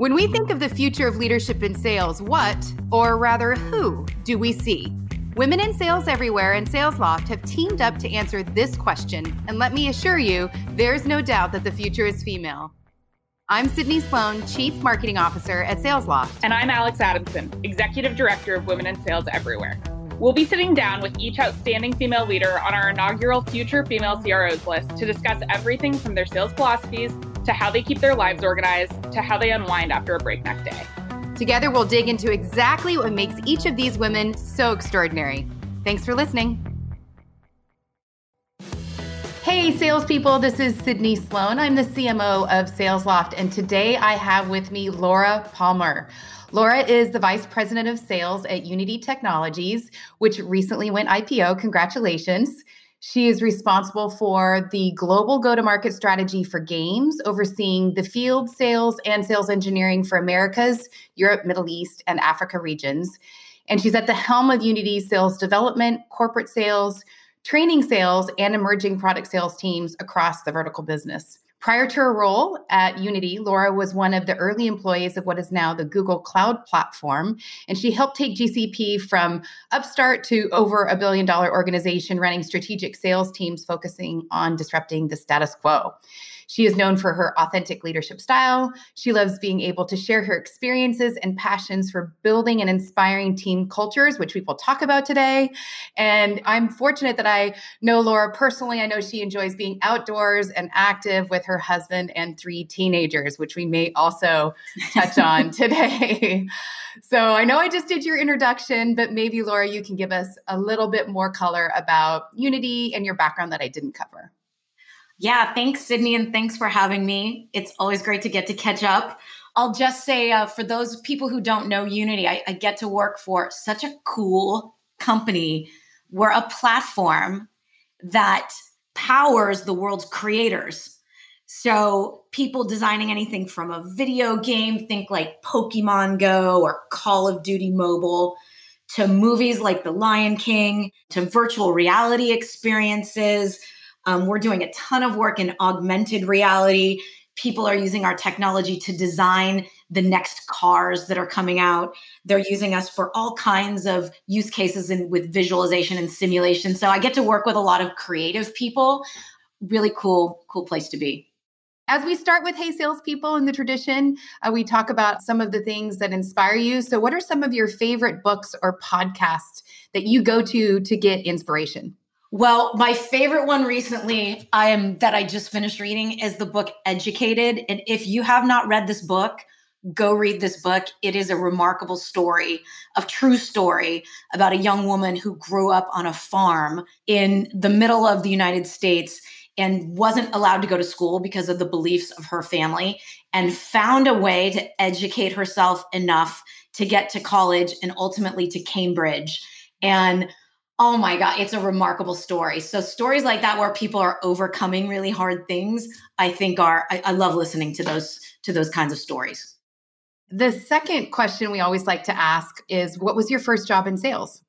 When we think of the future of leadership in sales, what, or rather who, do we see? Women in sales everywhere and SalesLoft have teamed up to answer this question, and let me assure you, there's no doubt that the future is female. I'm Sydney Sloan, Chief Marketing Officer at SalesLoft. And I'm Alex Adamson, Executive Director of Women in Sales Everywhere. We'll be sitting down with each outstanding female leader on our inaugural Future Female CROs list to discuss everything from their sales philosophies to how they keep their lives organized, to how they unwind after a breakneck day. Together, we'll dig into exactly what makes each of these women so extraordinary. Thanks for listening. Hey, salespeople, this is Sydney Sloan. I'm the CMO of SalesLoft, and today I have with me Laura Palmer. Laura is the Vice President of Sales at Unity Technologies, which recently went IPO. Congratulations. She is responsible for the global go to market strategy for games, overseeing the field sales and sales engineering for Americas, Europe, Middle East, and Africa regions. And she's at the helm of Unity's sales development, corporate sales, training sales, and emerging product sales teams across the vertical business. Prior to her role at Unity, Laura was one of the early employees of what is now the Google Cloud Platform, and she helped take GCP from upstart to over a billion dollar organization running strategic sales teams focusing on disrupting the status quo. She is known for her authentic leadership style. She loves being able to share her experiences and passions for building and inspiring team cultures, which we will talk about today. And I'm fortunate that I know Laura personally. I know she enjoys being outdoors and active with her husband and three teenagers, which we may also touch on today. So I know I just did your introduction, but maybe Laura, you can give us a little bit more color about Unity and your background that I didn't cover. Yeah, thanks, Sydney, and thanks for having me. It's always great to get to catch up. I'll just say uh, for those people who don't know Unity, I, I get to work for such a cool company. We're a platform that powers the world's creators. So, people designing anything from a video game, think like Pokemon Go or Call of Duty Mobile, to movies like The Lion King, to virtual reality experiences um, we're doing a ton of work in augmented reality. People are using our technology to design the next cars that are coming out. They're using us for all kinds of use cases and with visualization and simulation. So I get to work with a lot of creative people. Really cool, cool place to be. As we start with Hey Salespeople in the tradition, uh, we talk about some of the things that inspire you. So, what are some of your favorite books or podcasts that you go to to get inspiration? Well, my favorite one recently I am that I just finished reading is the book Educated. And if you have not read this book, go read this book. It is a remarkable story, a true story about a young woman who grew up on a farm in the middle of the United States and wasn't allowed to go to school because of the beliefs of her family and found a way to educate herself enough to get to college and ultimately to Cambridge. And Oh my God, it's a remarkable story. So, stories like that where people are overcoming really hard things, I think are, I, I love listening to those, to those kinds of stories. The second question we always like to ask is What was your first job in sales?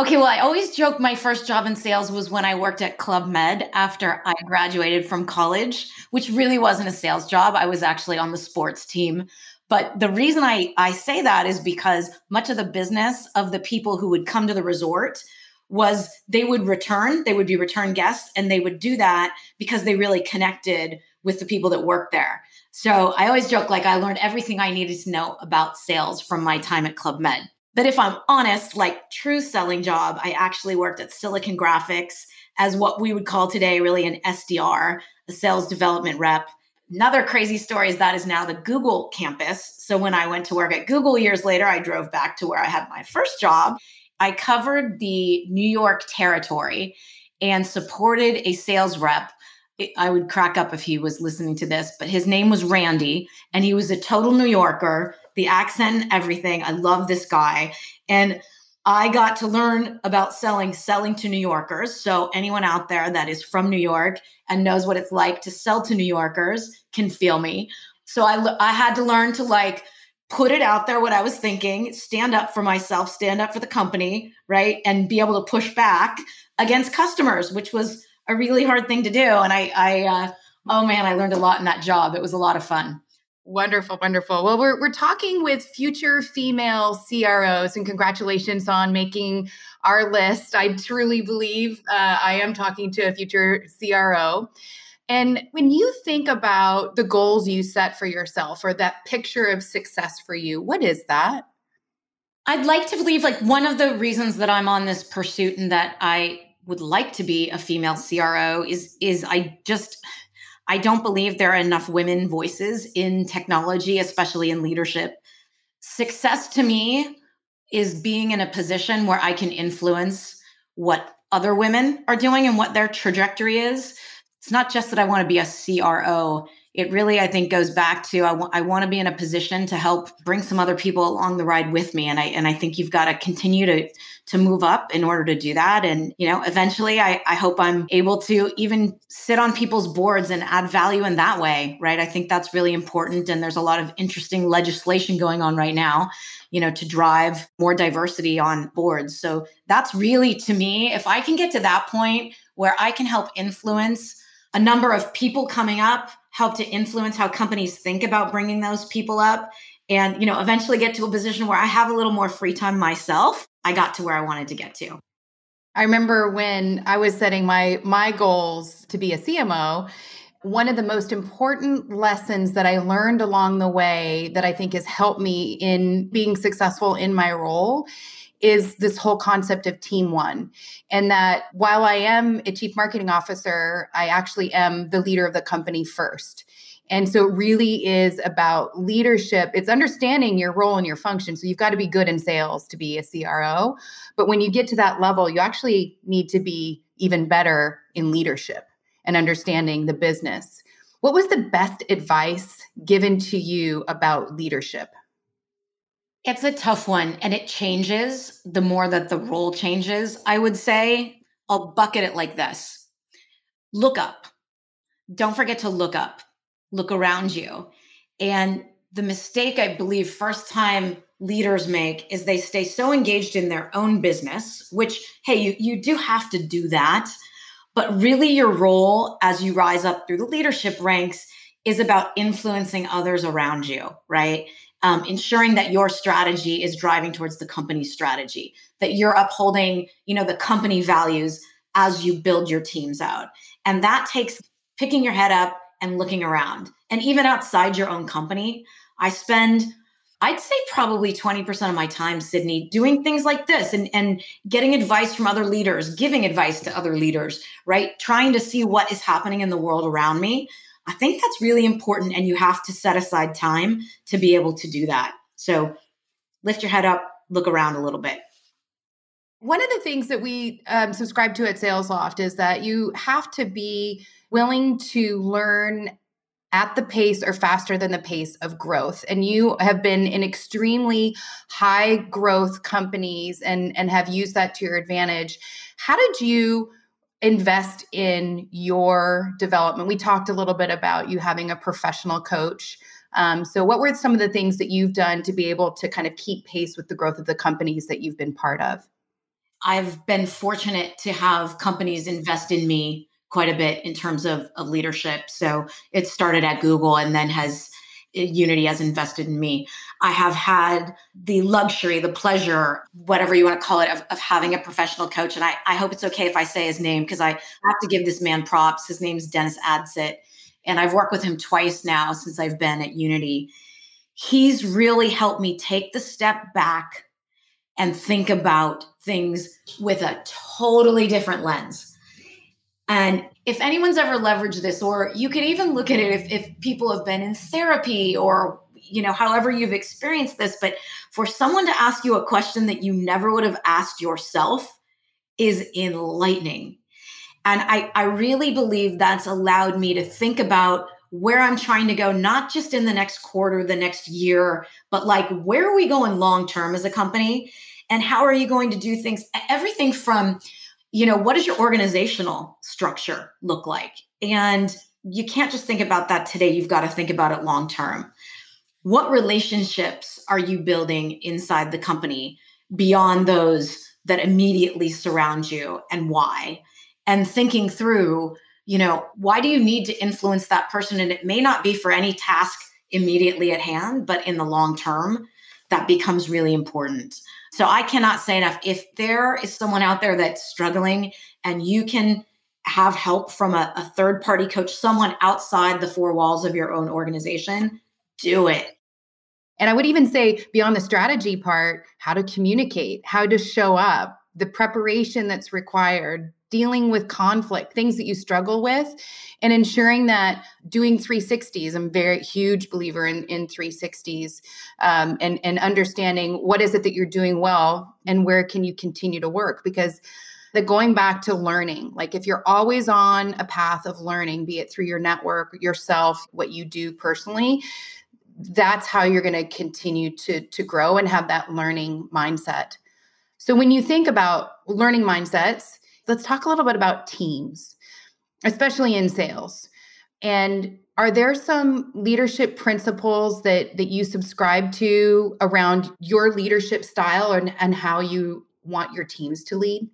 Okay, well, I always joke my first job in sales was when I worked at Club Med after I graduated from college, which really wasn't a sales job. I was actually on the sports team. But the reason I, I say that is because much of the business of the people who would come to the resort was they would return, they would be return guests, and they would do that because they really connected with the people that work there. So I always joke like I learned everything I needed to know about sales from my time at Club Med. But if I'm honest, like true selling job, I actually worked at Silicon Graphics as what we would call today really an SDR, a sales development rep. Another crazy story is that is now the Google campus. So when I went to work at Google years later, I drove back to where I had my first job. I covered the New York territory and supported a sales rep. I would crack up if he was listening to this, but his name was Randy and he was a total New Yorker, the accent, and everything. I love this guy. And I got to learn about selling, selling to New Yorkers. So anyone out there that is from New York and knows what it's like to sell to New Yorkers can feel me. So I, I had to learn to like put it out there what I was thinking, stand up for myself, stand up for the company, right? And be able to push back against customers, which was a really hard thing to do. And I, I, uh, oh man, I learned a lot in that job. It was a lot of fun. Wonderful, wonderful. Well, we're, we're talking with future female CROs, and congratulations on making our list. I truly believe uh, I am talking to a future CRO. And when you think about the goals you set for yourself or that picture of success for you, what is that? I'd like to believe like one of the reasons that I'm on this pursuit and that I would like to be a female CRO is is I just I don't believe there are enough women voices in technology, especially in leadership. Success to me is being in a position where I can influence what other women are doing and what their trajectory is. It's not just that I want to be a CRO it really i think goes back to I, w- I want to be in a position to help bring some other people along the ride with me and i and i think you've got to continue to to move up in order to do that and you know eventually i i hope i'm able to even sit on people's boards and add value in that way right? I think that's really important and there's a lot of interesting legislation going on right now you know to drive more diversity on boards. So that's really to me if i can get to that point where i can help influence a number of people coming up help to influence how companies think about bringing those people up and you know eventually get to a position where i have a little more free time myself i got to where i wanted to get to. I remember when i was setting my my goals to be a cmo one of the most important lessons that i learned along the way that i think has helped me in being successful in my role is this whole concept of team one. And that while I am a chief marketing officer, I actually am the leader of the company first. And so it really is about leadership. It's understanding your role and your function. So you've got to be good in sales to be a CRO. But when you get to that level, you actually need to be even better in leadership and understanding the business. What was the best advice given to you about leadership? It's a tough one and it changes the more that the role changes. I would say I'll bucket it like this look up. Don't forget to look up, look around you. And the mistake I believe first time leaders make is they stay so engaged in their own business, which, hey, you, you do have to do that. But really, your role as you rise up through the leadership ranks is about influencing others around you, right? Um, ensuring that your strategy is driving towards the company strategy, that you're upholding, you know, the company values as you build your teams out. And that takes picking your head up and looking around. And even outside your own company, I spend I'd say probably 20% of my time, Sydney, doing things like this and, and getting advice from other leaders, giving advice to other leaders, right? Trying to see what is happening in the world around me I think that's really important. And you have to set aside time to be able to do that. So lift your head up, look around a little bit. One of the things that we um, subscribe to at SalesLoft is that you have to be willing to learn at the pace or faster than the pace of growth and you have been in extremely high growth companies and and have used that to your advantage how did you invest in your development. We talked a little bit about you having a professional coach. Um, so, what were some of the things that you've done to be able to kind of keep pace with the growth of the companies that you've been part of? I've been fortunate to have companies invest in me quite a bit in terms of, of leadership. So, it started at Google and then has Unity has invested in me. I have had the luxury, the pleasure, whatever you want to call it, of, of having a professional coach. And I, I hope it's okay if I say his name because I have to give this man props. His name's Dennis Adsit. And I've worked with him twice now since I've been at Unity. He's really helped me take the step back and think about things with a totally different lens. And if anyone's ever leveraged this, or you could even look at it if, if people have been in therapy or you know however you've experienced this but for someone to ask you a question that you never would have asked yourself is enlightening. And i i really believe that's allowed me to think about where i'm trying to go not just in the next quarter the next year but like where are we going long term as a company? And how are you going to do things? Everything from you know, what does your organizational structure look like? And you can't just think about that today. You've got to think about it long term. What relationships are you building inside the company beyond those that immediately surround you and why? And thinking through, you know, why do you need to influence that person? And it may not be for any task immediately at hand, but in the long term, that becomes really important. So I cannot say enough. If there is someone out there that's struggling and you can have help from a, a third party coach, someone outside the four walls of your own organization, do it. And I would even say beyond the strategy part, how to communicate, how to show up, the preparation that's required, dealing with conflict, things that you struggle with, and ensuring that doing 360s. I'm very huge believer in, in 360s um, and, and understanding what is it that you're doing well and where can you continue to work because the going back to learning like if you're always on a path of learning be it through your network yourself what you do personally that's how you're going to continue to to grow and have that learning mindset so when you think about learning mindsets let's talk a little bit about teams especially in sales and are there some leadership principles that that you subscribe to around your leadership style and, and how you want your teams to lead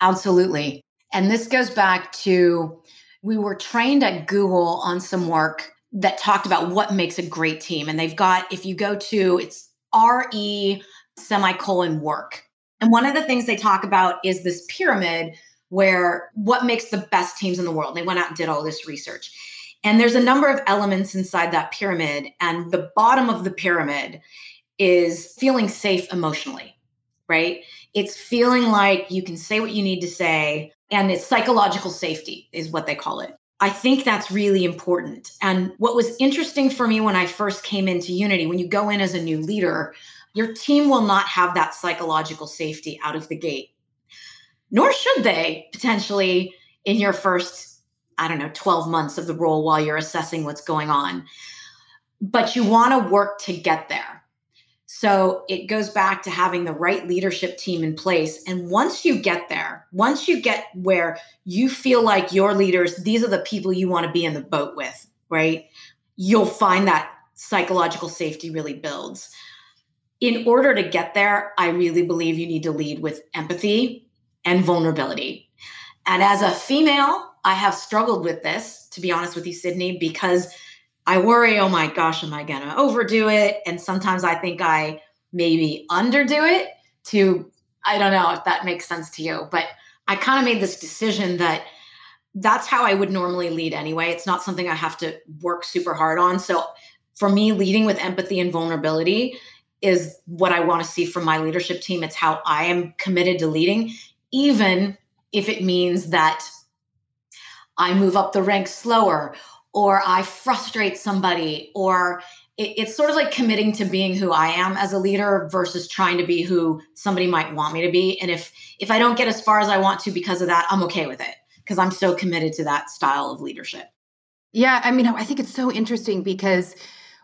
Absolutely. And this goes back to we were trained at Google on some work that talked about what makes a great team. And they've got, if you go to, it's RE semicolon work. And one of the things they talk about is this pyramid where what makes the best teams in the world. They went out and did all this research. And there's a number of elements inside that pyramid. And the bottom of the pyramid is feeling safe emotionally, right? It's feeling like you can say what you need to say, and it's psychological safety, is what they call it. I think that's really important. And what was interesting for me when I first came into Unity, when you go in as a new leader, your team will not have that psychological safety out of the gate. Nor should they potentially in your first, I don't know, 12 months of the role while you're assessing what's going on. But you want to work to get there. So it goes back to having the right leadership team in place. And once you get there, once you get where you feel like your leaders, these are the people you want to be in the boat with, right? You'll find that psychological safety really builds. In order to get there, I really believe you need to lead with empathy and vulnerability. And as a female, I have struggled with this, to be honest with you, Sydney, because I worry, oh my gosh, am I going to overdo it? And sometimes I think I maybe underdo it to, I don't know if that makes sense to you, but I kind of made this decision that that's how I would normally lead anyway. It's not something I have to work super hard on. So for me, leading with empathy and vulnerability is what I want to see from my leadership team. It's how I am committed to leading, even if it means that I move up the ranks slower or I frustrate somebody, or it, it's sort of like committing to being who I am as a leader versus trying to be who somebody might want me to be. And if if I don't get as far as I want to because of that, I'm okay with it because I'm so committed to that style of leadership. Yeah, I mean, I think it's so interesting because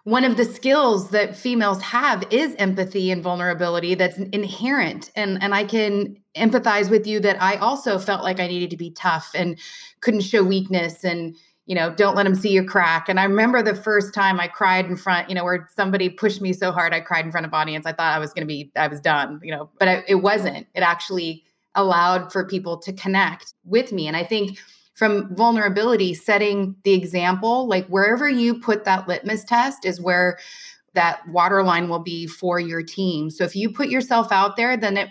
one of the skills that females have is empathy and vulnerability that's inherent and and I can empathize with you that I also felt like I needed to be tough and couldn't show weakness and you know, don't let them see you crack. And I remember the first time I cried in front, you know, where somebody pushed me so hard, I cried in front of audience. I thought I was going to be, I was done, you know, but I, it wasn't. It actually allowed for people to connect with me. And I think from vulnerability, setting the example, like wherever you put that litmus test is where that waterline will be for your team. So if you put yourself out there, then it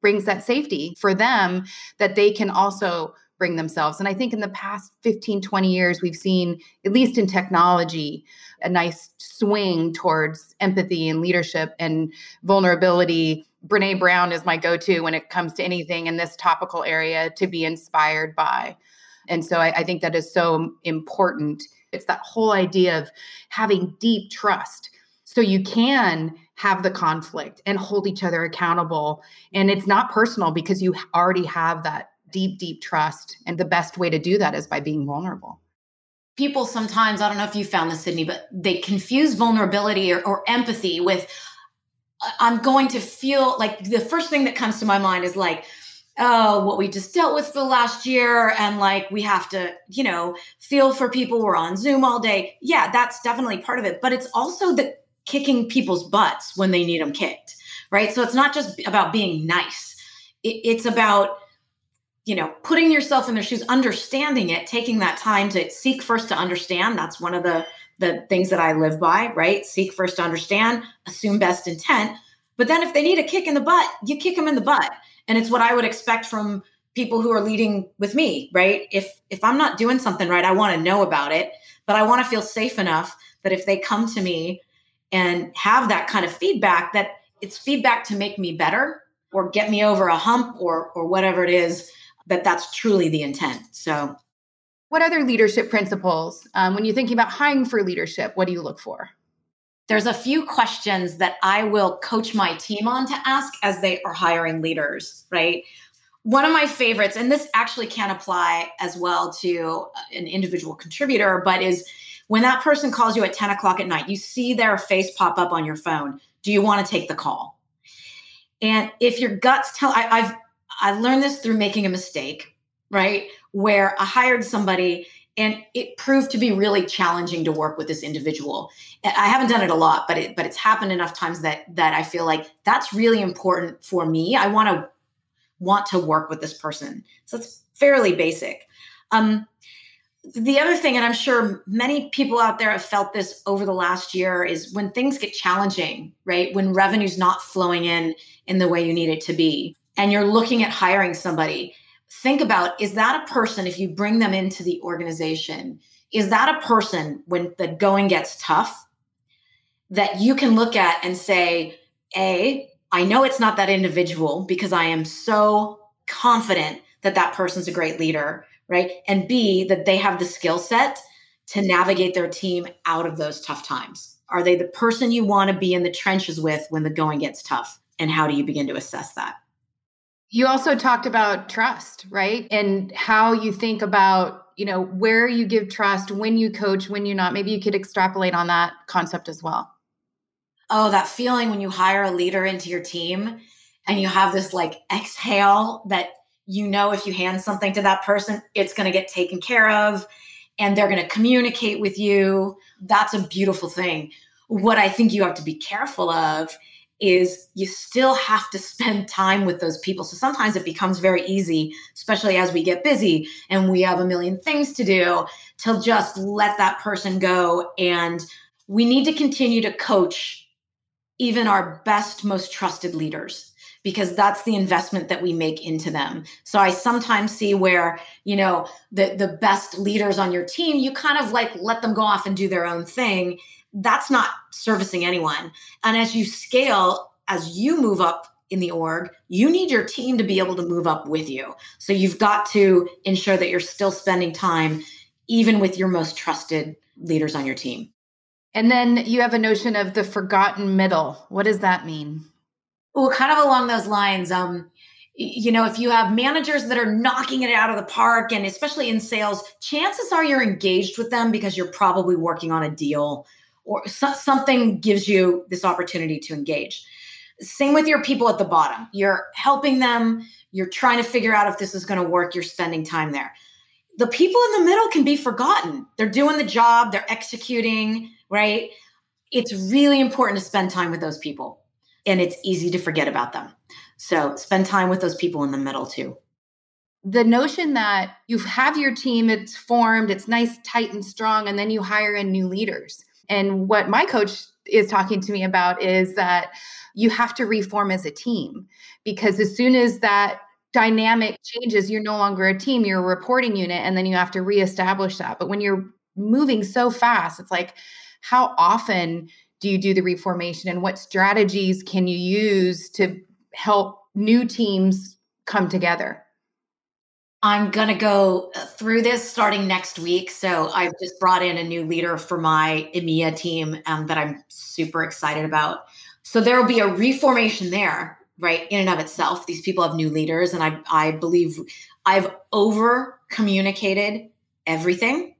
brings that safety for them that they can also bring themselves. And I think in the past 15, 20 years, we've seen, at least in technology, a nice swing towards empathy and leadership and vulnerability. Brene Brown is my go to when it comes to anything in this topical area to be inspired by. And so I, I think that is so important. It's that whole idea of having deep trust so you can have the conflict and hold each other accountable. And it's not personal because you already have that deep, deep trust. And the best way to do that is by being vulnerable. People sometimes, I don't know if you found this, Sydney, but they confuse vulnerability or, or empathy with I'm going to feel like the first thing that comes to my mind is like, oh, what we just dealt with for the last year. And like, we have to, you know, feel for people. We're on Zoom all day. Yeah, that's definitely part of it. But it's also the kicking people's butts when they need them kicked, right? So it's not just about being nice, it, it's about you know, putting yourself in their shoes, understanding it, taking that time to seek first to understand. That's one of the the things that I live by, right? Seek first to understand, assume best intent. But then if they need a kick in the butt, you kick them in the butt. And it's what I would expect from people who are leading with me, right? If if I'm not doing something right, I want to know about it, but I want to feel safe enough that if they come to me and have that kind of feedback that it's feedback to make me better or get me over a hump or or whatever it is that that's truly the intent. So what other leadership principles, um, when you're thinking about hiring for leadership, what do you look for? There's a few questions that I will coach my team on to ask as they are hiring leaders, right? One of my favorites, and this actually can apply as well to uh, an individual contributor, but is when that person calls you at 10 o'clock at night, you see their face pop up on your phone. Do you want to take the call? And if your guts tell, I, I've I learned this through making a mistake right? Where I hired somebody and it proved to be really challenging to work with this individual. I haven't done it a lot, but it but it's happened enough times that that I feel like that's really important for me. I want to want to work with this person. So it's fairly basic. Um, the other thing, and I'm sure many people out there have felt this over the last year, is when things get challenging, right? When revenue's not flowing in in the way you need it to be, and you're looking at hiring somebody think about is that a person if you bring them into the organization is that a person when the going gets tough that you can look at and say a i know it's not that individual because i am so confident that that person's a great leader right? And b that they have the skill set to navigate their team out of those tough times. Are they the person you want to be in the trenches with when the going gets tough? And how do you begin to assess that you also talked about trust, right? And how you think about, you know, where you give trust, when you coach, when you're not. Maybe you could extrapolate on that concept as well. Oh, that feeling when you hire a leader into your team and you have this like exhale that you know if you hand something to that person, it's going to get taken care of and they're going to communicate with you. That's a beautiful thing. What I think you have to be careful of is you still have to spend time with those people. So sometimes it becomes very easy, especially as we get busy and we have a million things to do, to just let that person go. And we need to continue to coach even our best, most trusted leaders because that's the investment that we make into them. So I sometimes see where, you know, the the best leaders on your team, you kind of like let them go off and do their own thing that's not servicing anyone. And as you scale, as you move up in the org, you need your team to be able to move up with you. So you've got to ensure that you're still spending time, even with your most trusted leaders on your team. And then you have a notion of the forgotten middle. What does that mean? Well, kind of along those lines. Um, you know, if you have managers that are knocking it out of the park, and especially in sales, chances are you're engaged with them because you're probably working on a deal or so, something gives you this opportunity to engage. Same with your people at the bottom. You're helping them, you're trying to figure out if this is going to work, you're spending time there. The people in the middle can be forgotten. They're doing the job, they're executing, right? It's really important to spend time with those people, and it's easy to forget about them. So spend time with those people in the middle too the notion that you have your team, it's formed, it's nice, tight, and strong, and then you hire in new leaders. And what my coach is talking to me about is that you have to reform as a team because as soon as that dynamic changes, you're no longer a team, you're a reporting unit, and then you have to reestablish that. But when you're moving so fast, it's like, how often do you do the reformation and what strategies can you use to help new teams come together? I'm going to go through this starting next week. So I've just brought in a new leader for my EMEA team um, that I'm super excited about. So there will be a reformation there, right? In and of itself, these people have new leaders, and I I believe I've over communicated everything.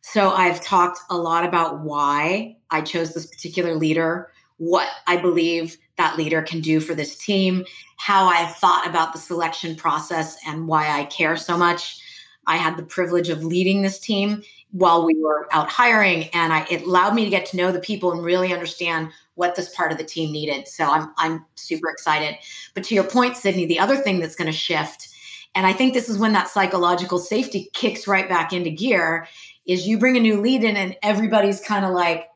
So I've talked a lot about why I chose this particular leader, what I believe that leader can do for this team, how I thought about the selection process, and why I care so much. I had the privilege of leading this team while we were out hiring, and I, it allowed me to get to know the people and really understand what this part of the team needed. So I'm I'm super excited. But to your point, Sydney, the other thing that's going to shift And I think this is when that psychological safety kicks right back into gear is you bring a new lead in and everybody's kind of like,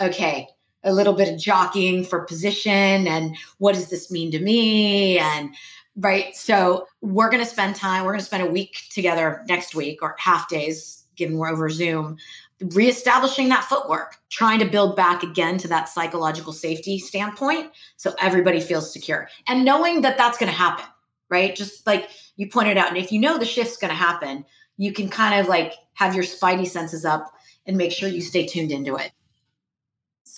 okay, a little bit of jockeying for position and what does this mean to me? And right. So we're going to spend time, we're going to spend a week together next week or half days, given we're over Zoom, reestablishing that footwork, trying to build back again to that psychological safety standpoint so everybody feels secure and knowing that that's going to happen, right? Just like you pointed out. And if you know the shift's going to happen, you can kind of like have your spidey senses up and make sure you stay tuned into it.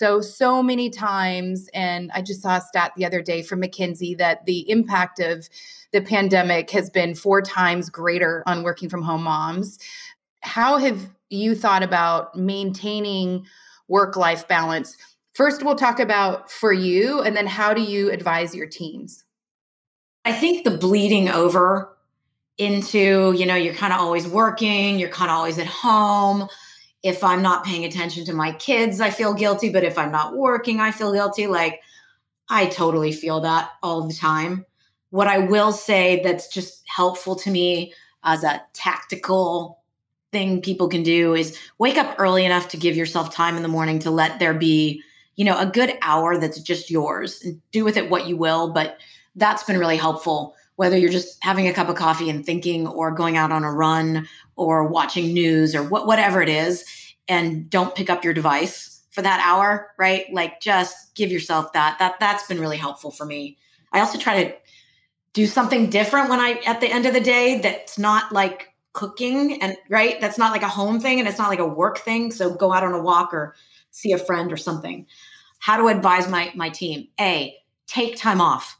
So, so many times, and I just saw a stat the other day from McKinsey that the impact of the pandemic has been four times greater on working from home moms. How have you thought about maintaining work life balance? First, we'll talk about for you, and then how do you advise your teams? I think the bleeding over into, you know, you're kind of always working, you're kind of always at home. If I'm not paying attention to my kids, I feel guilty. But if I'm not working, I feel guilty. Like, I totally feel that all the time. What I will say that's just helpful to me as a tactical thing people can do is wake up early enough to give yourself time in the morning to let there be, you know, a good hour that's just yours and do with it what you will. But that's been really helpful whether you're just having a cup of coffee and thinking or going out on a run or watching news or what, whatever it is and don't pick up your device for that hour right? Like just give yourself that that that's been really helpful for me. I also try to do something different when i at the end of the day that's not like cooking and right? That's not like a home thing and it's not like a work thing. So go out on a walk or see a friend or something. How to advise my my team? A take time off.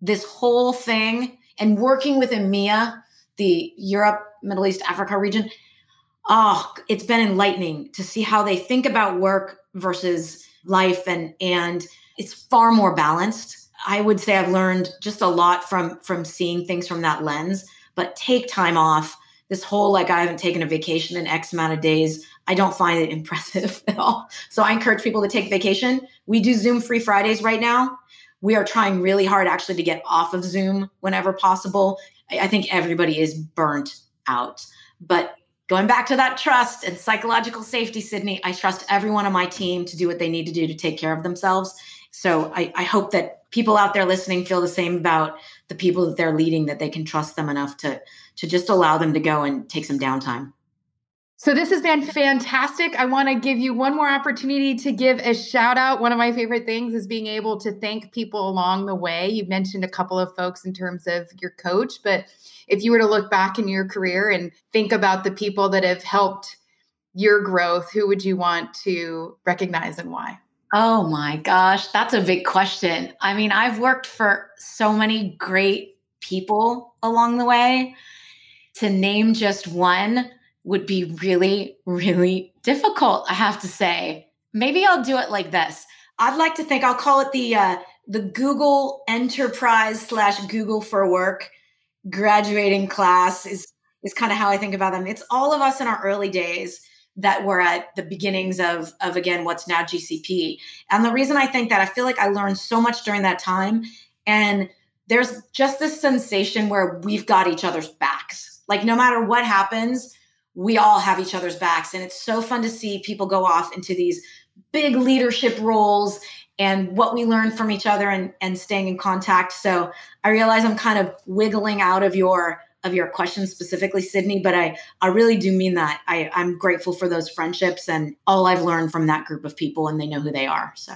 This whole thing and working with EMEA, the Europe, Middle East, Africa region, oh, it's been enlightening to see how they think about work versus life and and it's far more balanced. I would say I've learned just a lot from from seeing things from that lens, but take time off. This whole like I haven't taken a vacation in X amount of days. I don't find it impressive at all. So I encourage people to take vacation. We do Zoom free Fridays right now we are trying really hard actually to get off of Zoom whenever possible. I think everybody is burnt out. But going back to that trust and psychological safety, Sydney, I trust everyone on my team to do what they need to do to take care of themselves. So I, I hope that people out there listening feel the same about the people that they're leading, that they can trust them enough to to just allow them to go and take some downtime. So this has been fantastic. I want to give you one more opportunity to give a shout out. One of my favorite things is being able to thank people along the way. You've mentioned a couple of folks in terms of your coach, but if you were to look back in your career and think about the people that have helped your growth, who would you want to recognize and why? Oh my gosh, that's a big question. I mean, I've worked for so many great people along the way. To name just one, would be really, really difficult, I have to say. Maybe I'll do it like this. I'd like to think I'll call it the uh, the Google Enterprise slash Google for Work graduating class is is kind of how I think about them. It's all of us in our early days that were at the beginnings of of again what's now GCP. And the reason I think that I feel like I learned so much during that time and there's just this sensation where we've got each other's backs. Like no matter what happens, we all have each other's backs. And it's so fun to see people go off into these big leadership roles and what we learn from each other and, and staying in contact. So I realize I'm kind of wiggling out of your of your question specifically, Sydney, but I, I really do mean that. I, I'm grateful for those friendships and all I've learned from that group of people and they know who they are. So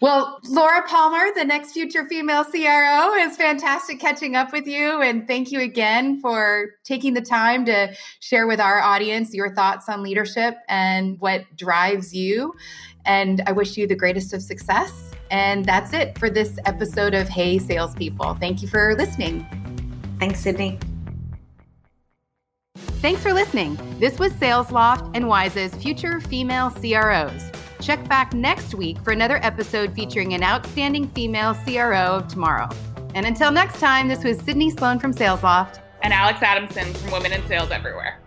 well, Laura Palmer, the next future female CRO, is fantastic catching up with you. And thank you again for taking the time to share with our audience your thoughts on leadership and what drives you. And I wish you the greatest of success. And that's it for this episode of Hey Salespeople. Thank you for listening. Thanks, Sydney. Thanks for listening. This was Sales Loft and Wise's Future Female CROs. Check back next week for another episode featuring an outstanding female CRO of tomorrow. And until next time, this was Sydney Sloan from Sales Loft and Alex Adamson from Women in Sales Everywhere.